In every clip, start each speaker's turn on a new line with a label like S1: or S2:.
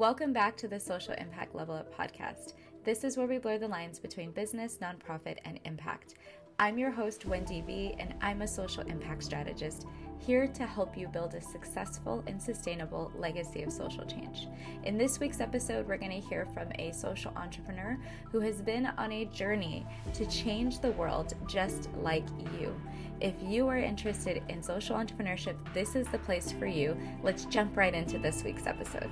S1: Welcome back to the Social Impact Level Up podcast. This is where we blur the lines between business, nonprofit, and impact. I'm your host, Wendy V, and I'm a social impact strategist here to help you build a successful and sustainable legacy of social change. In this week's episode, we're going to hear from a social entrepreneur who has been on a journey to change the world just like you. If you are interested in social entrepreneurship, this is the place for you. Let's jump right into this week's episode.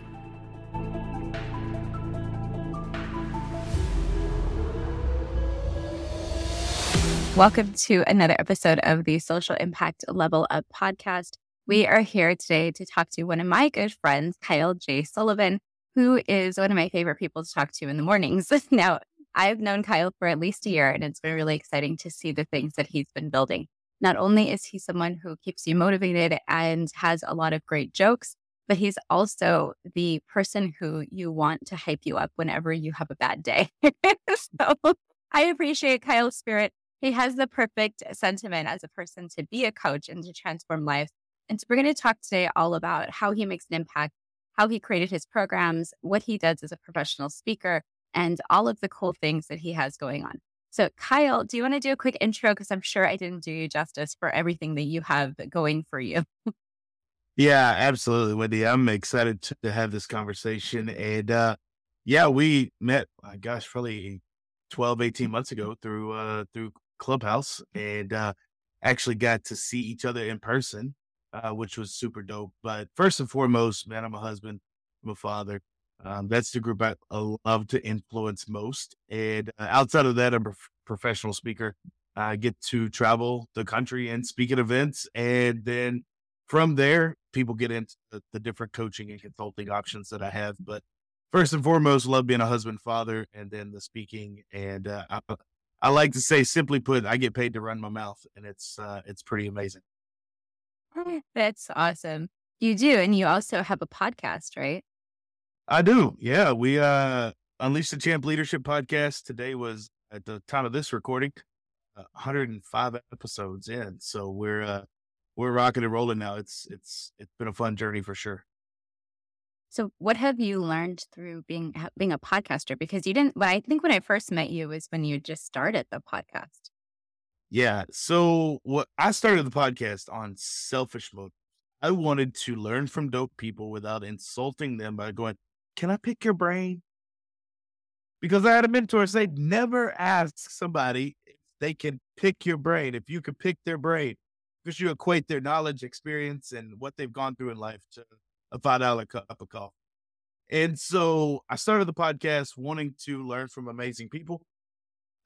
S1: Welcome to another episode of the Social Impact Level Up podcast. We mm. are here today to talk to one of my good friends, Kyle J. Sullivan, who is one of my favorite people to talk to in the mornings. now, I've known Kyle for at least a year, and it's been really exciting to see the things that he's been building. Not only is he someone who keeps you motivated and has a lot of great jokes, but he's also the person who you want to hype you up whenever you have a bad day. so I appreciate Kyle's spirit. He has the perfect sentiment as a person to be a coach and to transform lives. And so we're going to talk today all about how he makes an impact, how he created his programs, what he does as a professional speaker, and all of the cool things that he has going on. So, Kyle, do you want to do a quick intro? Because I'm sure I didn't do you justice for everything that you have going for you.
S2: Yeah, absolutely, Wendy. I'm excited to have this conversation. And uh, yeah, we met, uh, gosh, probably 12, 18 months ago through uh, through Clubhouse and uh, actually got to see each other in person, uh, which was super dope. But first and foremost, man, I'm a husband, I'm a father. Um, that's the group I love to influence most. And uh, outside of that, I'm a professional speaker. I get to travel the country and speak at events. And then from there, people get into the, the, different coaching and consulting options that I have. But first and foremost, love being a husband, father, and then the speaking. And uh, I, I, like to say, simply put, I get paid to run my mouth, and it's uh, it's pretty amazing.
S1: That's awesome. You do, and you also have a podcast, right?
S2: I do. Yeah, we uh, Unleash the Champ Leadership podcast. Today was at the time of this recording, uh, 105 episodes in. So we're uh, we're rocking and rolling now. It's it's it's been a fun journey for sure.
S1: So, what have you learned through being being a podcaster? Because you didn't. Well, I think when I first met you was when you just started the podcast.
S2: Yeah. So, what I started the podcast on selfish mode. I wanted to learn from dope people without insulting them by going, "Can I pick your brain?" Because I had a mentor say, "Never ask somebody if they can pick your brain. If you can pick their brain, because you equate their knowledge, experience, and what they've gone through in life to a five dollar cup of coffee. And so I started the podcast wanting to learn from amazing people.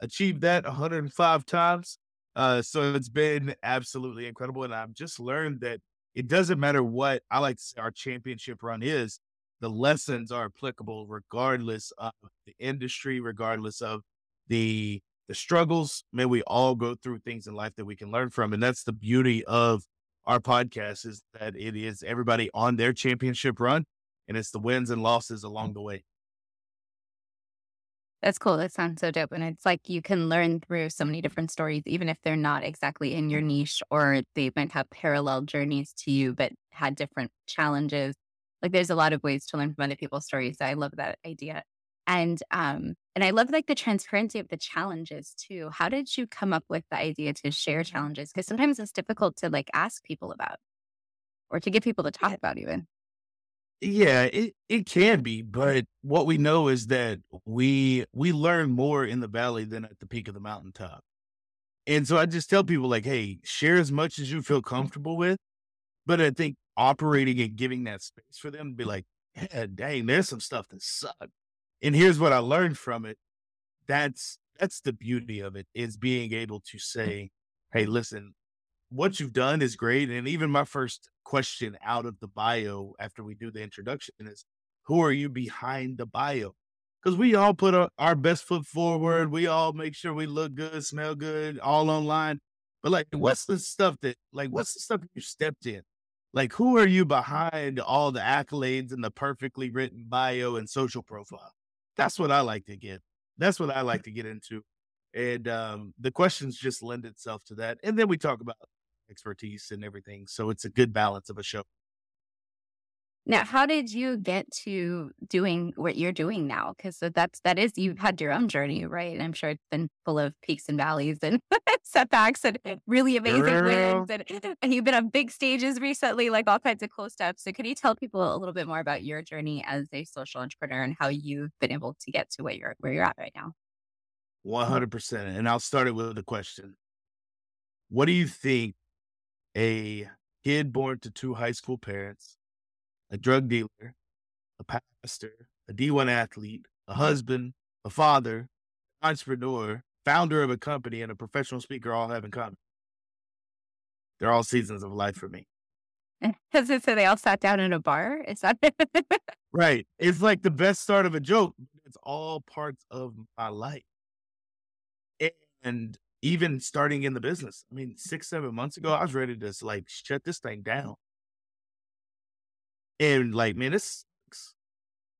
S2: Achieved that 105 times. Uh, so it's been absolutely incredible. And I've just learned that it doesn't matter what I like to say our championship run is, the lessons are applicable regardless of the industry, regardless of the the struggles, may we all go through things in life that we can learn from. And that's the beauty of our podcast is that it is everybody on their championship run and it's the wins and losses along the way.
S1: That's cool. That sounds so dope. And it's like you can learn through so many different stories, even if they're not exactly in your niche or they might have parallel journeys to you, but had different challenges. Like there's a lot of ways to learn from other people's stories. I love that idea. And um and I love like the transparency of the challenges too. How did you come up with the idea to share challenges? Because sometimes it's difficult to like ask people about or to get people to talk about even.
S2: Yeah, it, it can be, but what we know is that we we learn more in the valley than at the peak of the mountaintop. And so I just tell people like, hey, share as much as you feel comfortable with. But I think operating and giving that space for them to be like, yeah, dang, there's some stuff that sucks and here's what I learned from it. That's that's the beauty of it is being able to mm. say, "Hey, listen, what you've done is great." And even my first question out of the bio after we do the introduction is, "Who are you behind the bio?" Because we all put our, our best foot forward. We all make sure we look good, smell good, all online. But like, what's the stuff that, like, what's the stuff you stepped in? Like, who are you behind all the accolades and the perfectly written bio and social profile? That's what I like to get. That's what I like to get into. And um, the questions just lend itself to that. And then we talk about expertise and everything. So it's a good balance of a show.
S1: Now, how did you get to doing what you're doing now? Because that's that is you've had your own journey, right? And I'm sure it's been full of peaks and valleys and setbacks and eh, really amazing Girl. wins. And, and you've been on big stages recently, like all kinds of cool stuff. So, can you tell people a little bit more about your journey as a social entrepreneur and how you've been able to get to where you're where you're at right now?
S2: One hundred percent. And I'll start it with a question: What do you think a kid born to two high school parents? A drug dealer, a pastor, a D1 athlete, a husband, a father, entrepreneur, founder of a company, and a professional speaker all have in common. They're all seasons of life for me.
S1: Does it say they all sat down in a bar? Is that
S2: right? It's like the best start of a joke. It's all parts of my life. And even starting in the business, I mean, six, seven months ago, I was ready to like shut this thing down. And like, man, this sucks.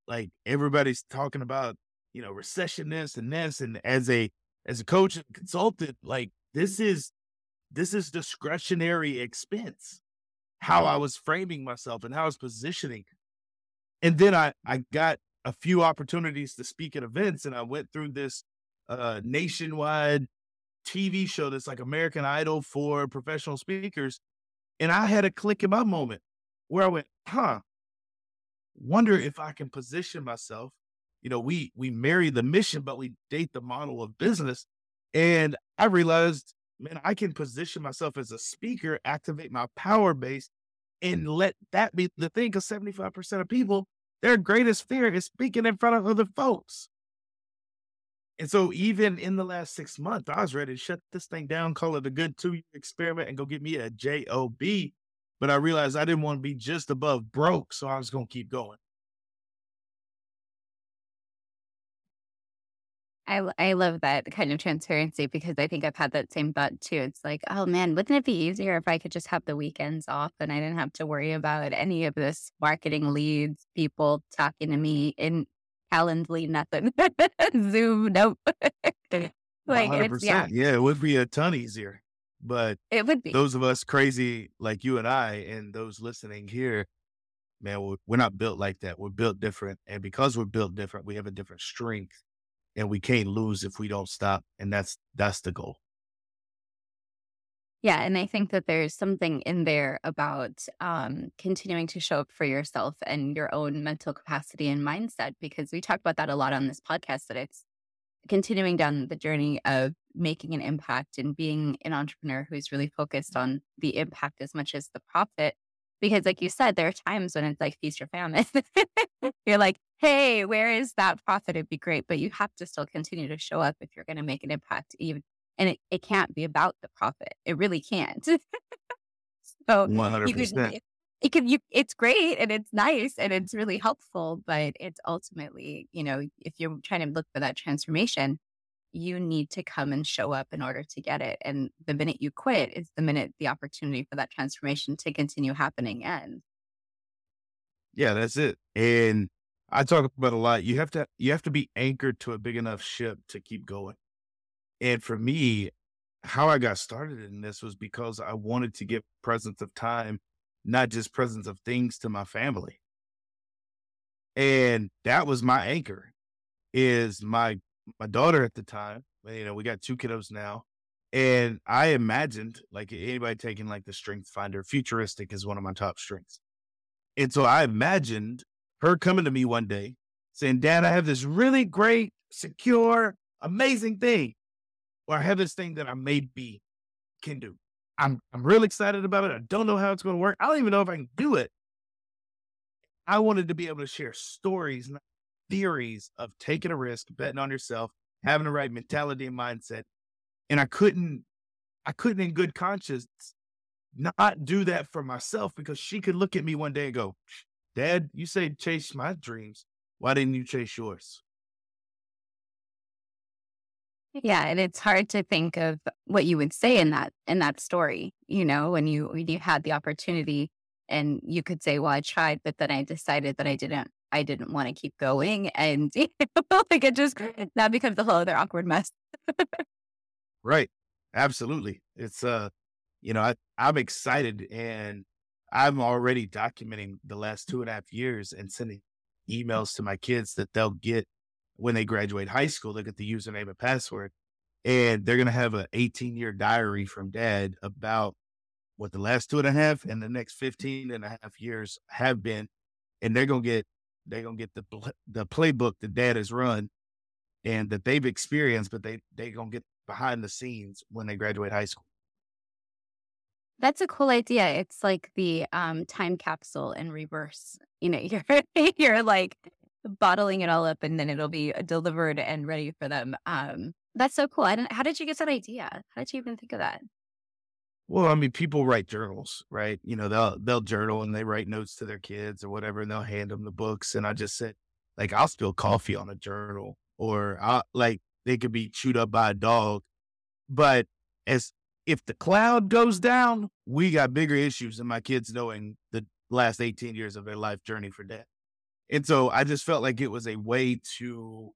S2: like everybody's talking about, you know, recession this and this. And as a as a coach and consultant, like this is this is discretionary expense. How I was framing myself and how I was positioning. And then I I got a few opportunities to speak at events and I went through this uh nationwide TV show that's like American Idol for professional speakers. And I had a click in my moment where I went, huh, wonder if I can position myself. You know, we we marry the mission, but we date the model of business. And I realized, man, I can position myself as a speaker, activate my power base, and let that be the thing. Because 75% of people, their greatest fear is speaking in front of other folks. And so, even in the last six months, I was ready to shut this thing down, call it a good two year experiment, and go get me a job but I realized I didn't want to be just above broke, so I was going to keep going.
S1: I, I love that kind of transparency because I think I've had that same thought too. It's like, oh man, wouldn't it be easier if I could just have the weekends off and I didn't have to worry about any of this marketing leads, people talking to me in Calendly, nothing. Zoom, nope.
S2: Eh, like, 100%. yeah. yeah, it would be a ton easier. But
S1: it would be
S2: those of us crazy like you and I, and those listening here, man, we're not built like that. We're built different. And because we're built different, we have a different strength and we can't lose if we don't stop. And that's, that's the goal.
S1: Yeah. And I think that there's something in there about um, continuing to show up for yourself and your own mental capacity and mindset, because we talk about that a lot on this podcast, that it's continuing down the journey of making an impact and being an entrepreneur who's really focused on the impact as much as the profit. Because, like you said, there are times when it's like feast or famine. you're like, hey, where is that profit? It'd be great. But you have to still continue to show up if you're going to make an impact, even. And it, it can't be about the profit. It really can't. so
S2: 100%. You could,
S1: it can you it's great and it's nice and it's really helpful but it's ultimately you know if you're trying to look for that transformation you need to come and show up in order to get it and the minute you quit is the minute the opportunity for that transformation to continue happening ends
S2: yeah that's it and i talk about a lot you have to you have to be anchored to a big enough ship to keep going and for me how i got started in this was because i wanted to give presence of time not just presence of things to my family. And that was my anchor is my my daughter at the time. You know, we got two kiddos now. And I imagined like anybody taking like the strength finder, futuristic is one of my top strengths. And so I imagined her coming to me one day saying, Dad, I have this really great, secure, amazing thing. Or I have this thing that I maybe can do. I'm I'm really excited about it. I don't know how it's going to work. I don't even know if I can do it. I wanted to be able to share stories, theories of taking a risk, betting on yourself, having the right mentality and mindset. And I couldn't, I couldn't in good conscience not do that for myself because she could look at me one day and go, Dad, you say chase my dreams. Why didn't you chase yours?
S1: Yeah, and it's hard to think of what you would say in that in that story, you know, when you when you had the opportunity and you could say, Well, I tried, but then I decided that I didn't I didn't want to keep going. And you know, like it just that becomes a whole other awkward mess.
S2: right. Absolutely. It's uh, you know, I, I'm excited and I'm already documenting the last two and a half years and sending emails to my kids that they'll get when they graduate high school. They get the username and password, and they're going to have an 18 year diary from dad about what the last two and a half and the next 15 and a half years have been. And they're going to get, they're going to get the, the playbook that dad has run and that they've experienced, but they, they're going to get behind the scenes when they graduate high school.
S1: That's a cool idea. It's like the um, time capsule in reverse. You know, you're you're like bottling it all up, and then it'll be uh, delivered and ready for them. Um, that's so cool. I don't, how did you get that idea? How did you even think of that?
S2: Well, I mean, people write journals, right? You know, they'll they'll journal and they write notes to their kids or whatever, and they'll hand them the books. And I just said, like, I'll spill coffee on a journal, or I like they could be chewed up by a dog, but as if the cloud goes down, we got bigger issues than my kids knowing the last 18 years of their life journey for death. And so I just felt like it was a way to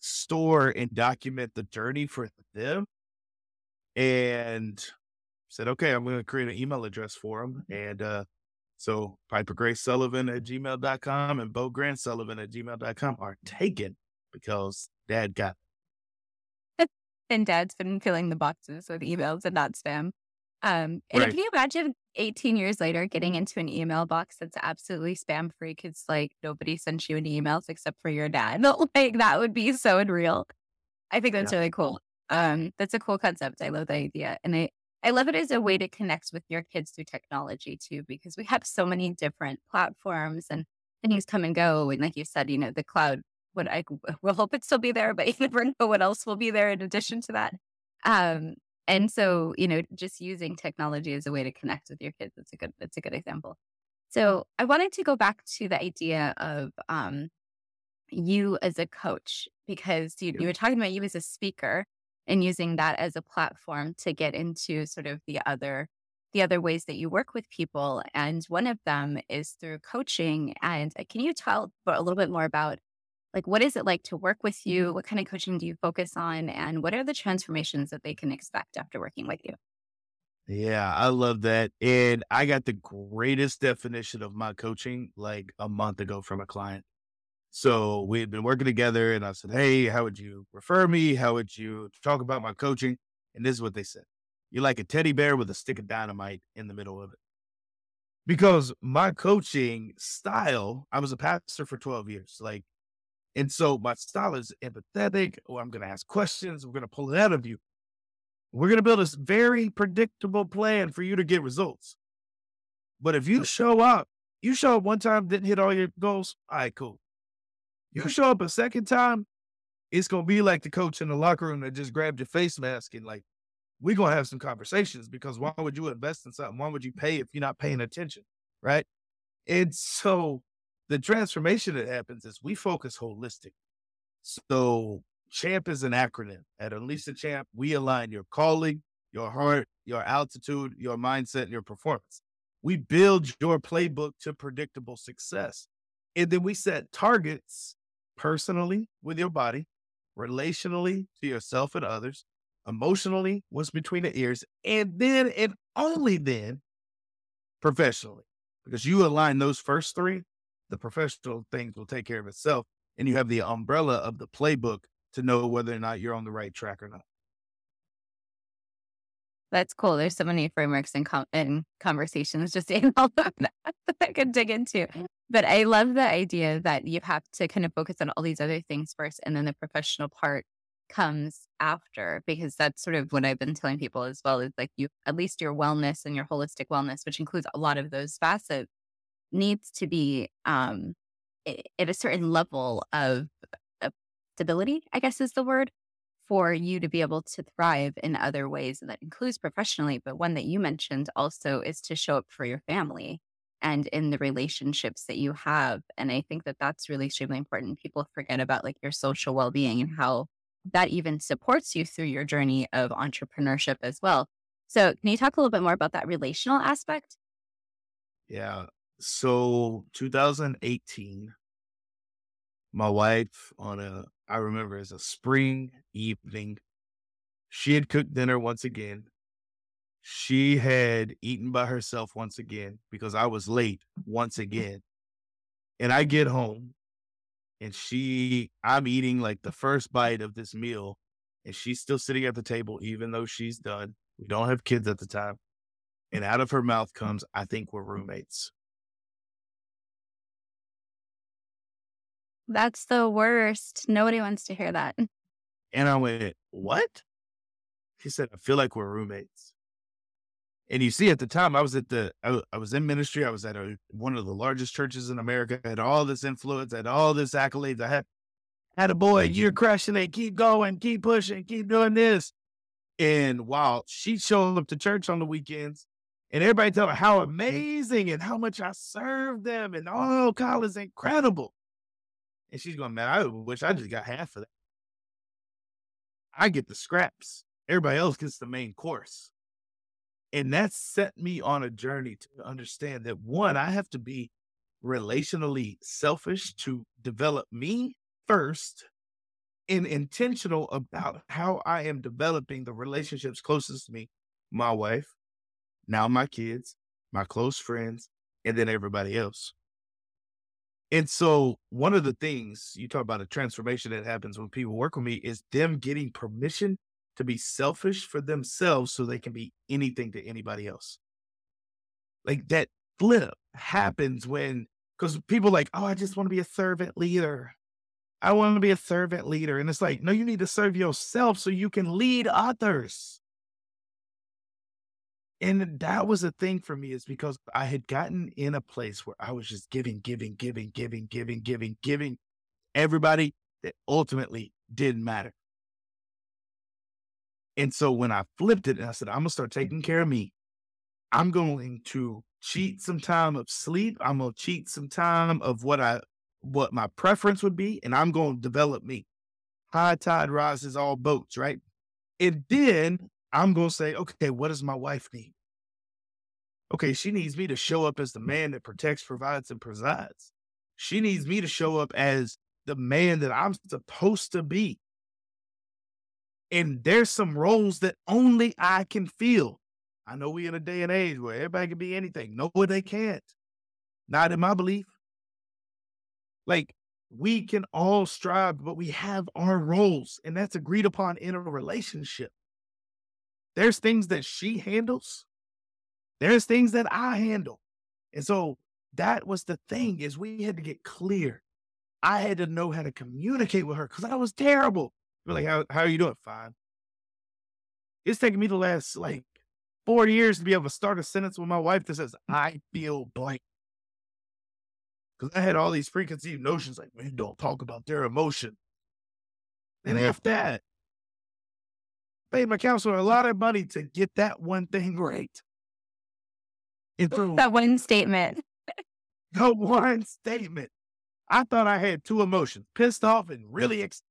S2: store and document the journey for them. And said, okay, I'm going to create an email address for him. And uh, so Piper Grace Sullivan at gmail.com and Bo Grant Sullivan at gmail.com are taken because dad got
S1: and dad's been filling the boxes with emails and not spam. Um, and right. can you imagine 18 years later getting into an email box that's absolutely spam free because like nobody sends you any emails except for your dad? like that would be so unreal. I think that's yeah. really cool. Um, that's a cool concept. I love the idea. And I, I love it as a way to connect with your kids through technology too, because we have so many different platforms and things come and go. And like you said, you know, the cloud what I will hope it still be there, but you never know what else will be there in addition to that. Um, and so, you know, just using technology as a way to connect with your kids, it's a good, it's a good example. So I wanted to go back to the idea of um, you as a coach, because you, you were talking about you as a speaker and using that as a platform to get into sort of the other the other ways that you work with people and one of them is through coaching and uh, can you tell a little bit more about like what is it like to work with you? What kind of coaching do you focus on and what are the transformations that they can expect after working with you?
S2: Yeah i love that and i got the greatest definition of my coaching like a month ago from a client so we had been working together and i said hey how would you refer me how would you talk about my coaching and this is what they said you're like a teddy bear with a stick of dynamite in the middle of it because my coaching style i was a pastor for 12 years like and so my style is empathetic, or I'm going to ask questions. We're going to pull it out of you. We're going to build this very predictable plan for you to get results. But if you show up, you show up one time, didn't hit all your goals. All right, cool. You show up a second time, it's to be like the coach in the locker room that just grabbed your face mask and like, we're to have some conversations because why would you invest in something? Why would you pay if you're not paying attention? Right. And so the transformation that happens is we focus holistic. So CHAMP is an acronym. At Unleash the Champ, we align your calling, your heart, your altitude, your mindset, and your performance. We build your playbook to predictable success. And then we set targets personally with your body, relationally to yourself and others, emotionally, what's between the ears, and then and only then professionally. Because you align those first three, the professional things will take care of itself. And you have the umbrella of the playbook to know whether or not you're on the right track or not.
S1: That's cool. There's so many frameworks and, com- and conversations just in all of that that I could dig into. But I love the idea that you have to kind of focus on all these other things first, and then the professional part comes after, because that's sort of what I've been telling people as well is like you, at least your wellness and your holistic wellness, which includes a lot of those facets, needs to be um, at a certain level of, of stability, I guess is the word, for you to be able to thrive in other ways. And that includes professionally, but one that you mentioned also is to show up for your family and in the relationships that you have. And I think that that's really extremely important. People forget about like your social well being and how that even supports you through your journey of entrepreneurship as well. So, can you talk a little bit more about that relational aspect?
S2: Yeah. So 2018, my wife on a I remember as a spring evening, she had cooked dinner once again. she had eaten by herself once again because I was late once again. And I get home and she, I'm eating like the first bite of this meal and she's still sitting at the table, even though she's done. We don't have kids at the time. And out of her mouth comes, I think we're roommates.
S1: That's the worst. Nobody wants to hear that.
S2: And I went, What? He said, I feel like we're roommates. And you see, at the time, I was at the, I, I was in ministry. I was at a, one of the largest churches in America. I had all this influence, I had all this accolades. I had, had a boy, you're crushing it. Keep going, keep pushing, keep doing this. And while she showed up to church on the weekends, and everybody tell her how amazing and how much I served them, and oh, Kyle is incredible. And she's going, man, I wish I just got half of that. I get the scraps. Everybody else gets the main course. And that set me on a journey to understand that one, I have to be relationally selfish to develop me first and intentional about how I am developing the relationships closest to me, my wife, now my kids, my close friends, and then everybody else. And so, one of the things you talk about a transformation that happens when people work with me is them getting permission to be selfish for themselves so they can be anything to anybody else. Like that flip happens when, because people like, oh, I just want to be a servant leader. I want to be a servant leader. And it's like, no, you need to serve yourself so you can lead others. And that was a thing for me, is because I had gotten in a place where I was just giving, giving, giving, giving, giving, giving, giving everybody that ultimately didn't matter. And so when I flipped it and I said, I'm going to start taking care of me, I'm going to cheat some time of sleep. I'm going to cheat some time of what I, what my preference would be. And I'm going to develop me. High tide rises all boats, right? And then I'm going to say, okay, what does my wife need? Okay, she needs me to show up as the man that protects, provides, and presides. She needs me to show up as the man that I'm supposed to be. And there's some roles that only I can fill. I know we're in a day and age where everybody can be anything. No, they can't. Not in my belief. Like we can all strive, but we have our roles, and that's agreed upon in a relationship. There's things that she handles. There's things that I handle. And so that was the thing is we had to get clear. I had to know how to communicate with her because I was terrible. We're like, how, how are you doing? Fine. It's taken me the last like four years to be able to start a sentence with my wife that says, I feel blank. Because I had all these preconceived notions like, man, don't talk about their emotion. And mm-hmm. after that, paid my counselor a lot of money to get that one thing right.
S1: Improve. That one statement.
S2: the one statement. I thought I had two emotions, pissed off and really excited.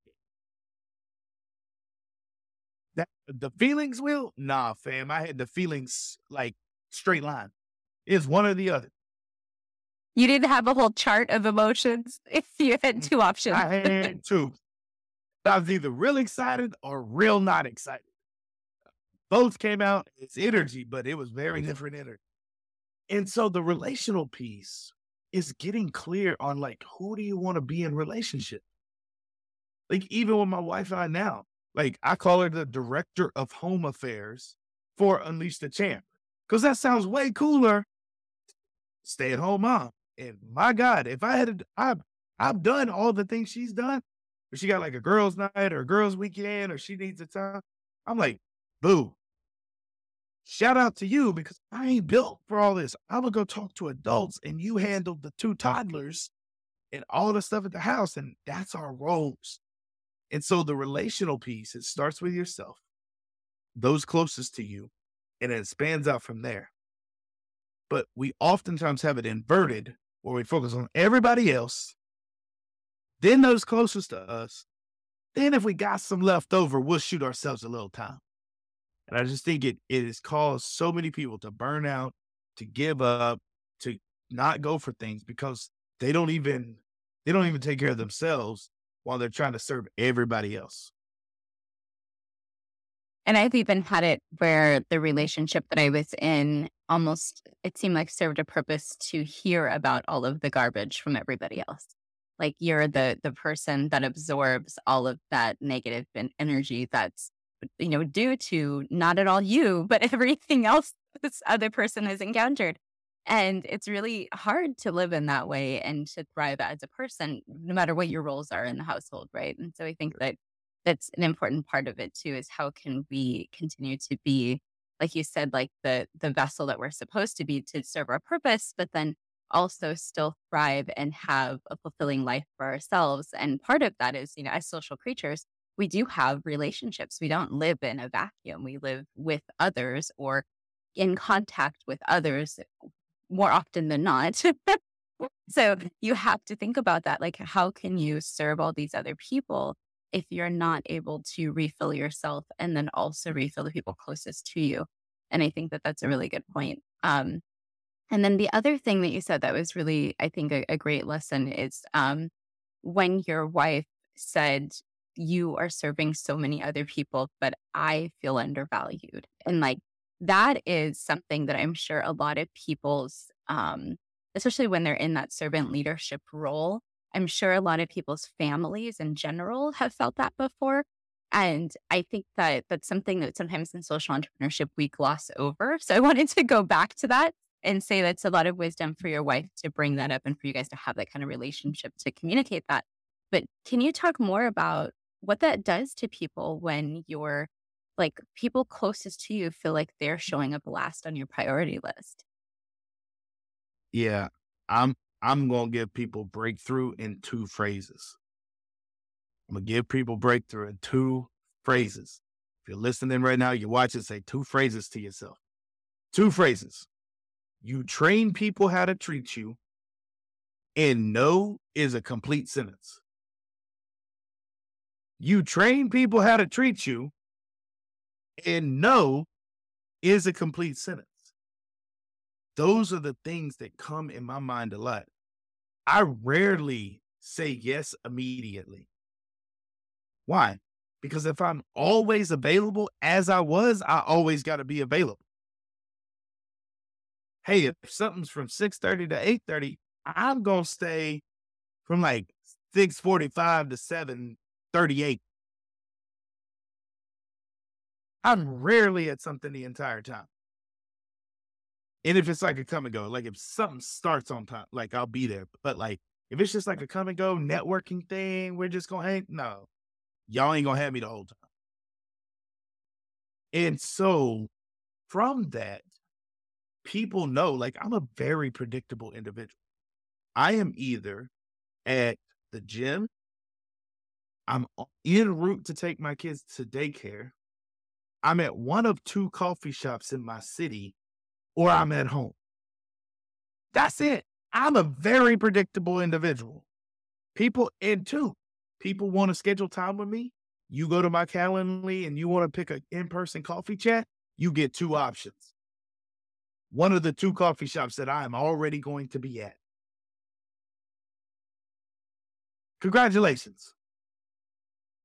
S2: That the feelings will? Nah, fam. I had the feelings like straight line. It's one or the other.
S1: You didn't have a whole chart of emotions. If you had two options.
S2: I had two. I was either real excited or real not excited. Both came out as energy, but it was very different energy. And so the relational piece is getting clear on like who do you want to be in relationship? Like even with my wife and I now, like I call her the director of home affairs for Unleash the Champ. Cause that sounds way cooler. Stay at home mom. And my God, if I had I've I've done all the things she's done, if she got like a girls' night or a girls' weekend or she needs a time, I'm like, boo. Shout out to you because I ain't built for all this. I'm gonna go talk to adults and you handle the two toddlers and all the stuff at the house. And that's our roles. And so the relational piece, it starts with yourself, those closest to you, and it spans out from there. But we oftentimes have it inverted where we focus on everybody else, then those closest to us. Then if we got some left over, we'll shoot ourselves a little time. And I just think it it has caused so many people to burn out, to give up, to not go for things because they don't even they don't even take care of themselves while they're trying to serve everybody else.
S1: And I've even had it where the relationship that I was in almost, it seemed like served a purpose to hear about all of the garbage from everybody else. Like you're the the person that absorbs all of that negative energy that's, you know, due to not at all you, but everything else this other person has encountered. And it's really hard to live in that way and to thrive as a person, no matter what your roles are in the household, right? And so I think that that's an important part of it too is how can we continue to be like you said like the the vessel that we're supposed to be to serve our purpose but then also still thrive and have a fulfilling life for ourselves and part of that is you know as social creatures we do have relationships we don't live in a vacuum we live with others or in contact with others more often than not so you have to think about that like how can you serve all these other people if you're not able to refill yourself and then also refill the people closest to you. And I think that that's a really good point. Um, and then the other thing that you said that was really, I think, a, a great lesson is um, when your wife said, You are serving so many other people, but I feel undervalued. And like that is something that I'm sure a lot of people's, um, especially when they're in that servant leadership role, I'm sure a lot of people's families in general have felt that before. And I think that that's something that sometimes in social entrepreneurship we gloss over. So I wanted to go back to that and say that's a lot of wisdom for your wife to bring that up and for you guys to have that kind of relationship to communicate that. But can you talk more about what that does to people when you're like people closest to you feel like they're showing up last on your priority list?
S2: Yeah, I'm I'm to give people breakthrough in two phrases. I'm to give people breakthrough in two phrases. If you're listening right now, you're watching, say two phrases to yourself. Two phrases. You train people how to treat you, and no is a complete sentence. You train people how to treat you, and no is a complete sentence. Those are the things that come in my mind a lot. I rarely say yes immediately. Why? Because if I'm always available as I was, I always got to be available. Hey, if something's from 6:30 to 8:30, I'm going to stay from like 6:45 to 7:38. I'm rarely at something the entire time. And if it's like a come and go, like if something starts on time, like I'll be there. But like if it's just like a come and go networking thing, we're just gonna hang. No, y'all ain't gonna have me the whole time. And so from that, people know like I'm a very predictable individual. I am either at the gym, I'm en route to take my kids to daycare, I'm at one of two coffee shops in my city or I'm at home. That's it. I'm a very predictable individual. People, and two, people want to schedule time with me. You go to my Calendly and you want to pick an in person coffee chat, you get two options. One of the two coffee shops that I'm already going to be at. Congratulations.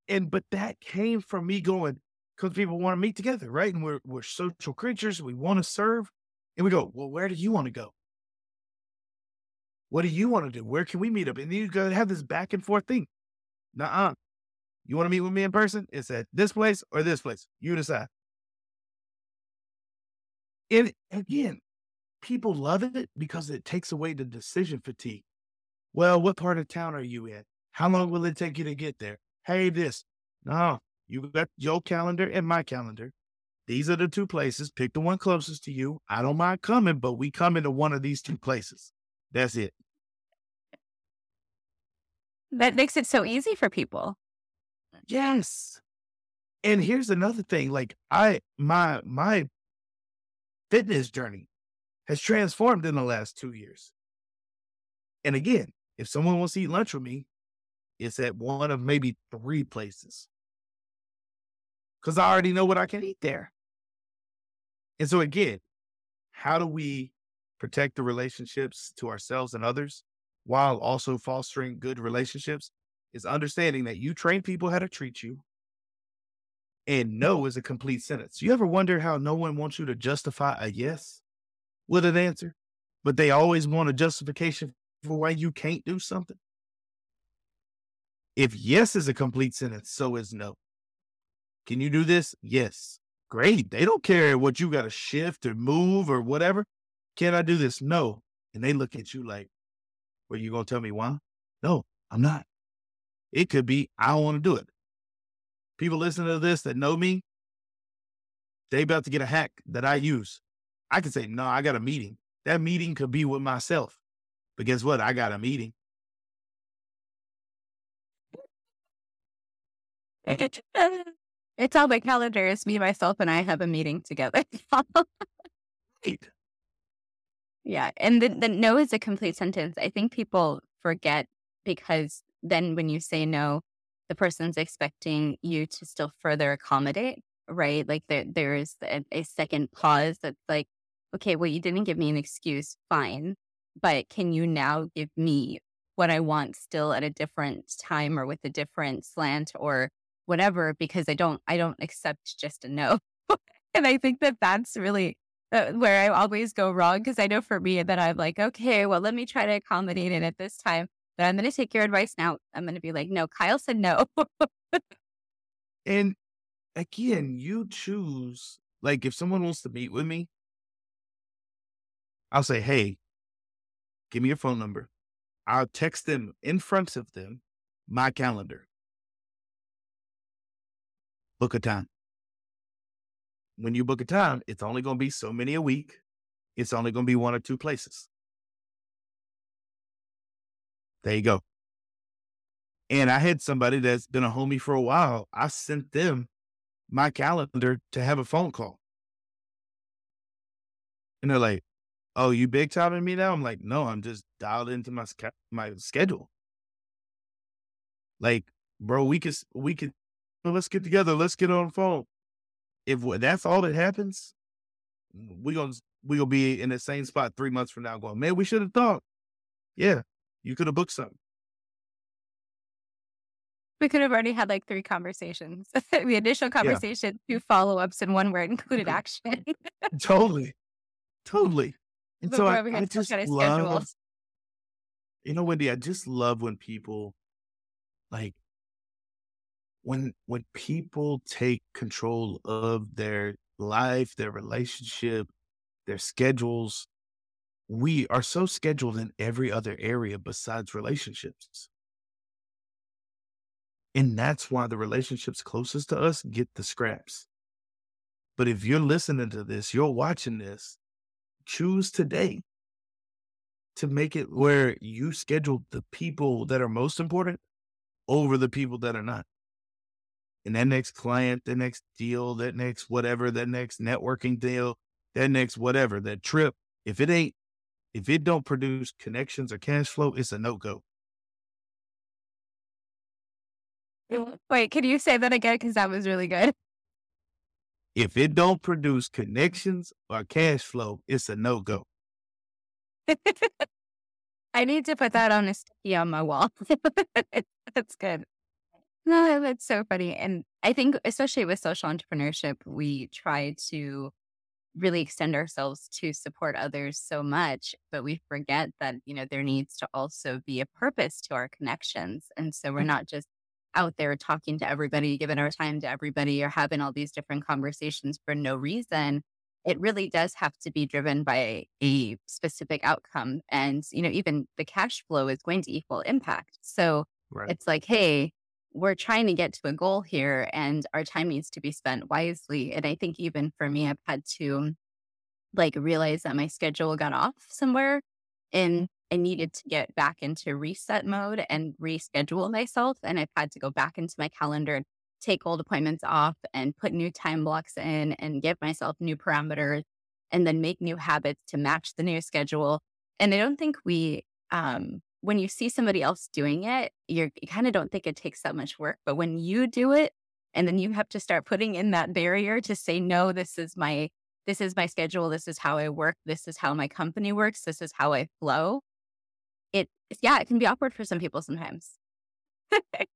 S2: And but that came from me going, because people want to meet together, right? And we're we're social creatures. We want to serve. And we go, well, where do you want to go? What do you want to do? Where can we meet up? And then you go have this back and forth thing. Nuh-uh. You want to meet with me in person? It's at this place or this place. You decide. And again, people love it because it takes away the decision fatigue. Well, what part of town are you in? How long will it take you to get there? Hey, this. No, you got your calendar and my calendar. These are the two places. Pick the one closest to you. I don't mind coming, but we come into one of these two places. That's it.
S1: That makes it so easy for people.
S2: Yes. And here's another thing. Like I my my fitness journey has transformed in the last two years. And again, if someone wants to eat lunch with me, it's at one of maybe three places. Cause I already know what I can eat there. And so again, how do we protect the relationships to ourselves and others while also fostering good relationships? Is understanding that you train people how to treat you. And no is a complete sentence. You ever wonder how no one wants you to justify a yes with an answer, but they always want a justification for why you can't do something? If yes is a complete sentence, so is no. Can you do this? Yes. Great. They don't care what you got to shift or move or whatever. Can I do this? No. And they look at you like, well, you going to tell me why? No, I'm not. It could be, I don't want to do it. People listening to this that know me, they about to get a hack that I use. I can say, no, I got a meeting. That meeting could be with myself. But guess what? I got a meeting.
S1: it's on my calendar. It's me, myself, and I have a meeting together.
S2: Right.
S1: Yeah. And the, the no is a complete sentence. I think people forget because then when you say no, the person's expecting you to still further accommodate, right? Like there, there is a, a second pause that's like, okay, well, you didn't give me an excuse. Fine. But can you now give me what I want still at a different time or with a different slant or whatever? Because I don't, I don't accept just a no. and I think that that's really uh, where I always go wrong because I know for me that I'm like, okay, well, let me try to accommodate it at this time. But I'm going to take your advice now. I'm going to be like, no, Kyle said no.
S2: and again, you choose, like, if someone wants to meet with me, I'll say, hey, give me your phone number. I'll text them in front of them my calendar. Book a time when you book a time, it's only going to be so many a week. It's only going to be one or two places. There you go. And I had somebody that's been a homie for a while. I sent them my calendar to have a phone call. And they're like, "Oh, you big timing me now?" I'm like, "No, I'm just dialed into my my schedule." Like, bro, we could we could well, let's get together. Let's get on the phone if that's all that happens, we gonna we gonna be in the same spot three months from now, going, man, we should have thought. Yeah, you could have booked some.
S1: We could have already had like three conversations. the initial conversation, yeah. two follow ups, and one where it included action.
S2: totally, totally. And so I, I just love, you know, Wendy, I just love when people like when when people take control of their life, their relationship, their schedules, we are so scheduled in every other area besides relationships. And that's why the relationships closest to us get the scraps. But if you're listening to this, you're watching this, choose today to make it where you schedule the people that are most important over the people that are not and that next client, that next deal, that next whatever, that next networking deal, that next whatever, that trip, if it ain't, if it don't produce connections or cash flow, it's a no go.
S1: Mm, wait, can you say that again? Because that was really good.
S2: If it don't produce connections or cash flow, it's a no go.
S1: I need to put that on a sticky on my wall. That's good. No, that's so funny. And I think, especially with social entrepreneurship, we try to really extend ourselves to support others so much, but we forget that, you know, there needs to also be a purpose to our connections. And so we're mm. not just out there talking to everybody, giving our time to everybody, or having all these different conversations for no reason. It really does have to be driven by a specific outcome. And, you know, even the cash flow is going to equal impact. So right. it's like, hey, we're trying to get to a goal here and our time needs to be spent wisely. And I think even for me, I've had to like realize that my schedule got off somewhere and I needed to get back into reset mode and reschedule myself. And I've had to go back into my calendar, take old appointments off and put new time blocks in and give myself new parameters and then make new habits to match the new schedule. And I don't think we um, when you see somebody else doing it, you kind of don't think it takes that much work. But when you do it, and then you have to start putting in that barrier to say, no, this is my this is my schedule. This is how I work. This is how my company works. This is how I flow. It yeah, it can be awkward for some people sometimes.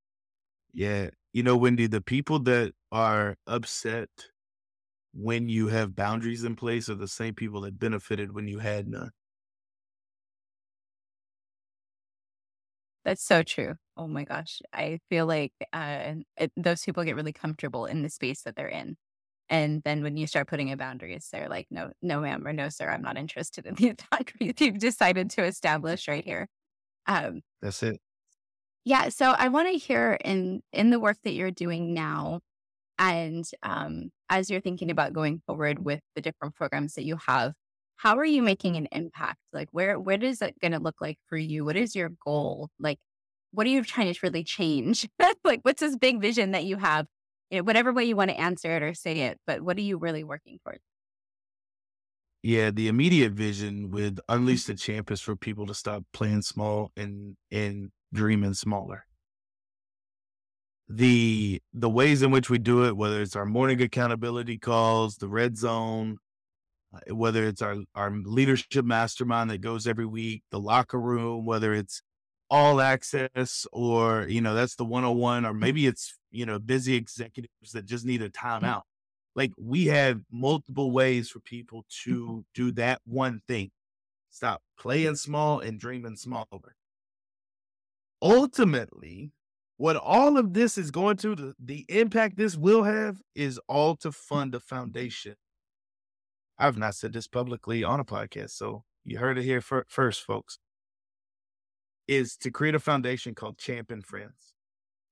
S2: yeah, You know, Wendy, the people that are upset when you have boundaries in place are the same people that benefited when you had none.
S1: That's so true. Oh my gosh. I feel like uh, it, those people get really comfortable in the space that they're in. And then when you start putting in boundaries, they're like, no, no, ma'am, or no, sir, I'm not interested in these boundaries you've decided to establish right here.
S2: Um, That's it.
S1: Yeah. So I want to hear in in the work that you're doing now, and um, as you're thinking about going forward with the different programs that you have, how are you making an impact? Like, where where is it going to look like for you? What is your goal? Like, what are you trying to really change? like, what's this big vision that you have? You know, whatever way you want to answer it or say it, but what are you really working towards?
S2: Yeah, the immediate vision with mm-hmm. Unleash the Champ is for people to stop playing small and and dreaming smaller. The the ways in which we do it, whether it's our morning accountability calls, the red zone, Uh, whether it's our our leadership mastermind that goes every week, the locker room, whether it's all access or you know that's the 101 or mm. maybe it's you know busy executives that just need a mm. timeout. Like we have multiple ways for people mm-hmm. to do that one thing. Stop playing small and dreaming smaller. Ultimately what all of this is going to the, the impact this will have is all to mm. fund a foundation i've not said this publicly on a podcast so you heard it here first folks. Is to create a foundation called champion friends.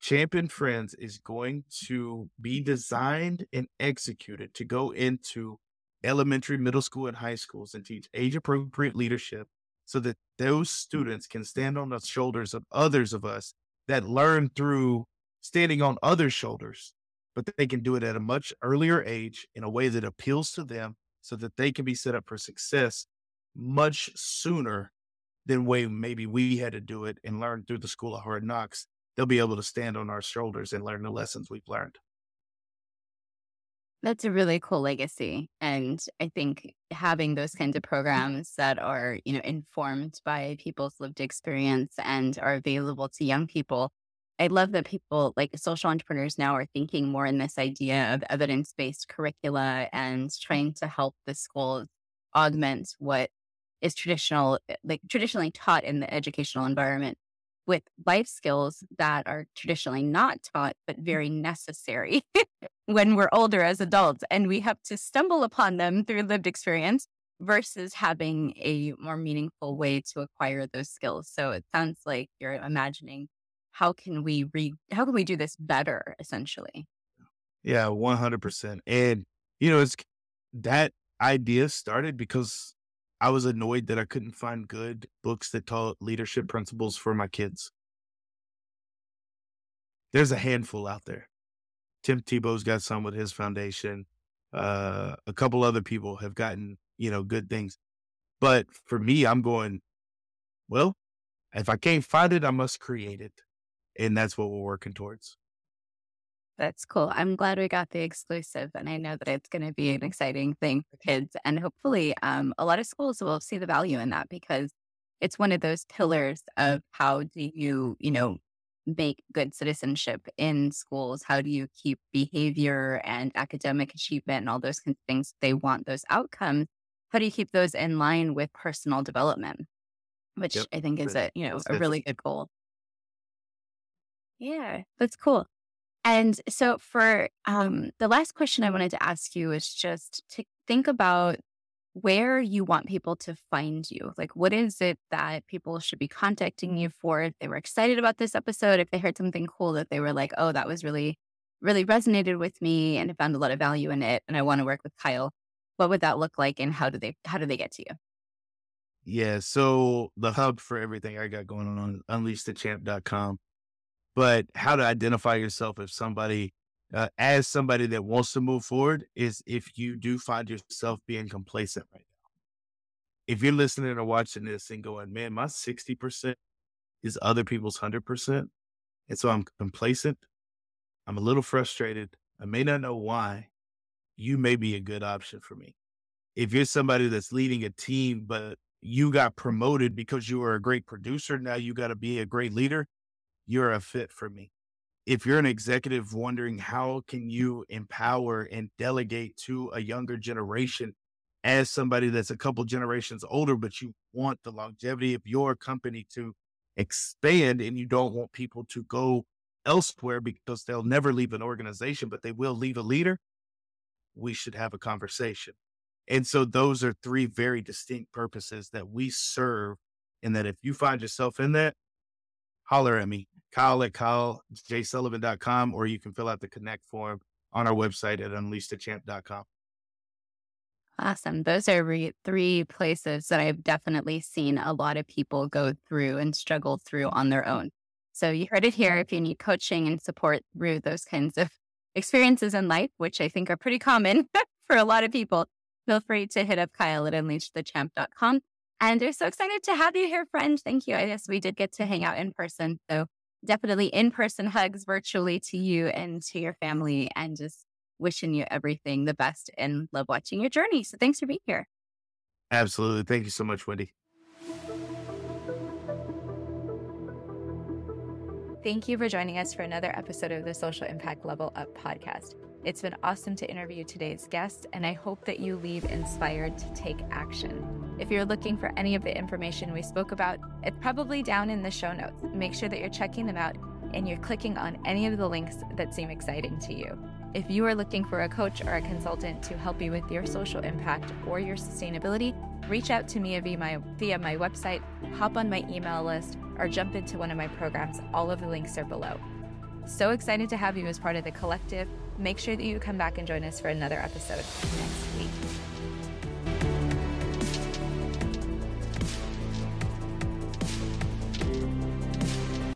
S2: Champion friends is going to be designed and executed to go into elementary middle school and high schools and teach age appropriate leadership so that those mm. students can stand on the shoulders of others of us that learn through standing on other shoulders, but they can do it at a much earlier age in a way that appeals to them so that they can be set up for success much sooner than way maybe we had to do it and learn through the school of hard knocks. They'll be able to stand on our shoulders and learn the lessons we've learned.
S1: That's a really cool legacy. And I think having those kinds of programs that are, you know, informed by people's lived experience and are available to young people. I love that people like social entrepreneurs now are thinking more in this idea of evidence based curricula and trying to help the schools augment what is traditional, eh, like traditionally taught in the educational environment with life skills that are traditionally not taught, but mm. very necessary when we're older as adults. And we have to stumble upon them through lived experience versus having a more meaningful way to acquire those skills. So it sounds like you're imagining how can we re how can we do this better essentially?
S2: Yeah, 100%. And you know, it's that idea started because I was annoyed that I couldn't find good books that taught leadership principles for my kids. There's a handful out there. Tim Tebow's got some with his foundation. Uh, a couple other people have gotten, you know, good things. But for me, I'm going, well, if I can't find it, I must create it. And that's what we're working towards.
S1: That's cool. I'm glad we got the exclusive, and I know that it's going to be an exciting thing for kids. And hopefully, um, a lot of schools will see the value in that because it's one of those pillars of how do you, you know, make good citizenship in schools? How do you keep behavior and academic achievement and all those kinds of things? They want those outcomes. How do you keep those in line with personal development? Which yep. I think is a you know a really good goal. Yeah, that's cool. And so, for um, the last question I wanted to ask you is just to think about where you want people to find you. Like, what is it that people should be contacting you for? If they were excited about this episode, if they heard something cool that they were like, oh, that was really, really resonated with me and I found a lot of value in it and I want to work with Kyle, what would that look like and how do they how do they get to you?
S2: Yeah, so the hub for everything I got going on unleashthechamp.com but how to identify yourself if somebody uh, as somebody that wants to move forward is if you do find yourself being complacent right now. If you're listening or watching this and going, man, my 60% is other people's 100%. And so I'm complacent. I'm a little frustrated. I may not know why. You may be a good option for me. If you're somebody that's leading a team, but you got promoted because you were a great producer, now you got to be a great leader you're a fit for me. if you're an executive wondering how can you empower and delegate to a younger generation as somebody that's a couple generations older, but you want the longevity of your company to expand and you don't want people to go elsewhere because they'll never leave an organization, but they will leave a leader, we should have a conversation. And so those are three very distinct purposes that we serve. And that if you find yourself in that, holler at me, Kyle at KyleJSullivan.com, or you can fill out the connect form on our website at unleashthechamp.com.
S1: Awesome. Those are re- three places that I've definitely seen a lot of people go through and struggle through on their own. So you heard it here. If you need coaching and support through those kinds of experiences in life, which I think are pretty common for a lot of people, feel free to hit up Kyle at unleashthechamp.com. And we're so excited to have you here, friend. Thank you. I guess we did get to hang out in person. So definitely in person hugs virtually to you and to your family and just wishing you everything the best and love watching your journey. So thanks for being here.
S2: Absolutely. Thank you so much, Wendy.
S1: Thank you for joining us for another episode of the Social Impact Level Up podcast. It's been awesome to interview today's guest, and I hope that you leave inspired to take action. If you're looking for any of the information we spoke about, it's probably down in the show notes. Make sure that you're checking them out and you're clicking on any of the links that seem exciting to you. If you are looking for a coach or a consultant to help you with your social impact or your sustainability, reach out to me via my, via my website, hop on my email list, or jump into one of my programs. All of the links are below. So excited to have you as part of the collective. Make sure that you come back and join us for another episode next week.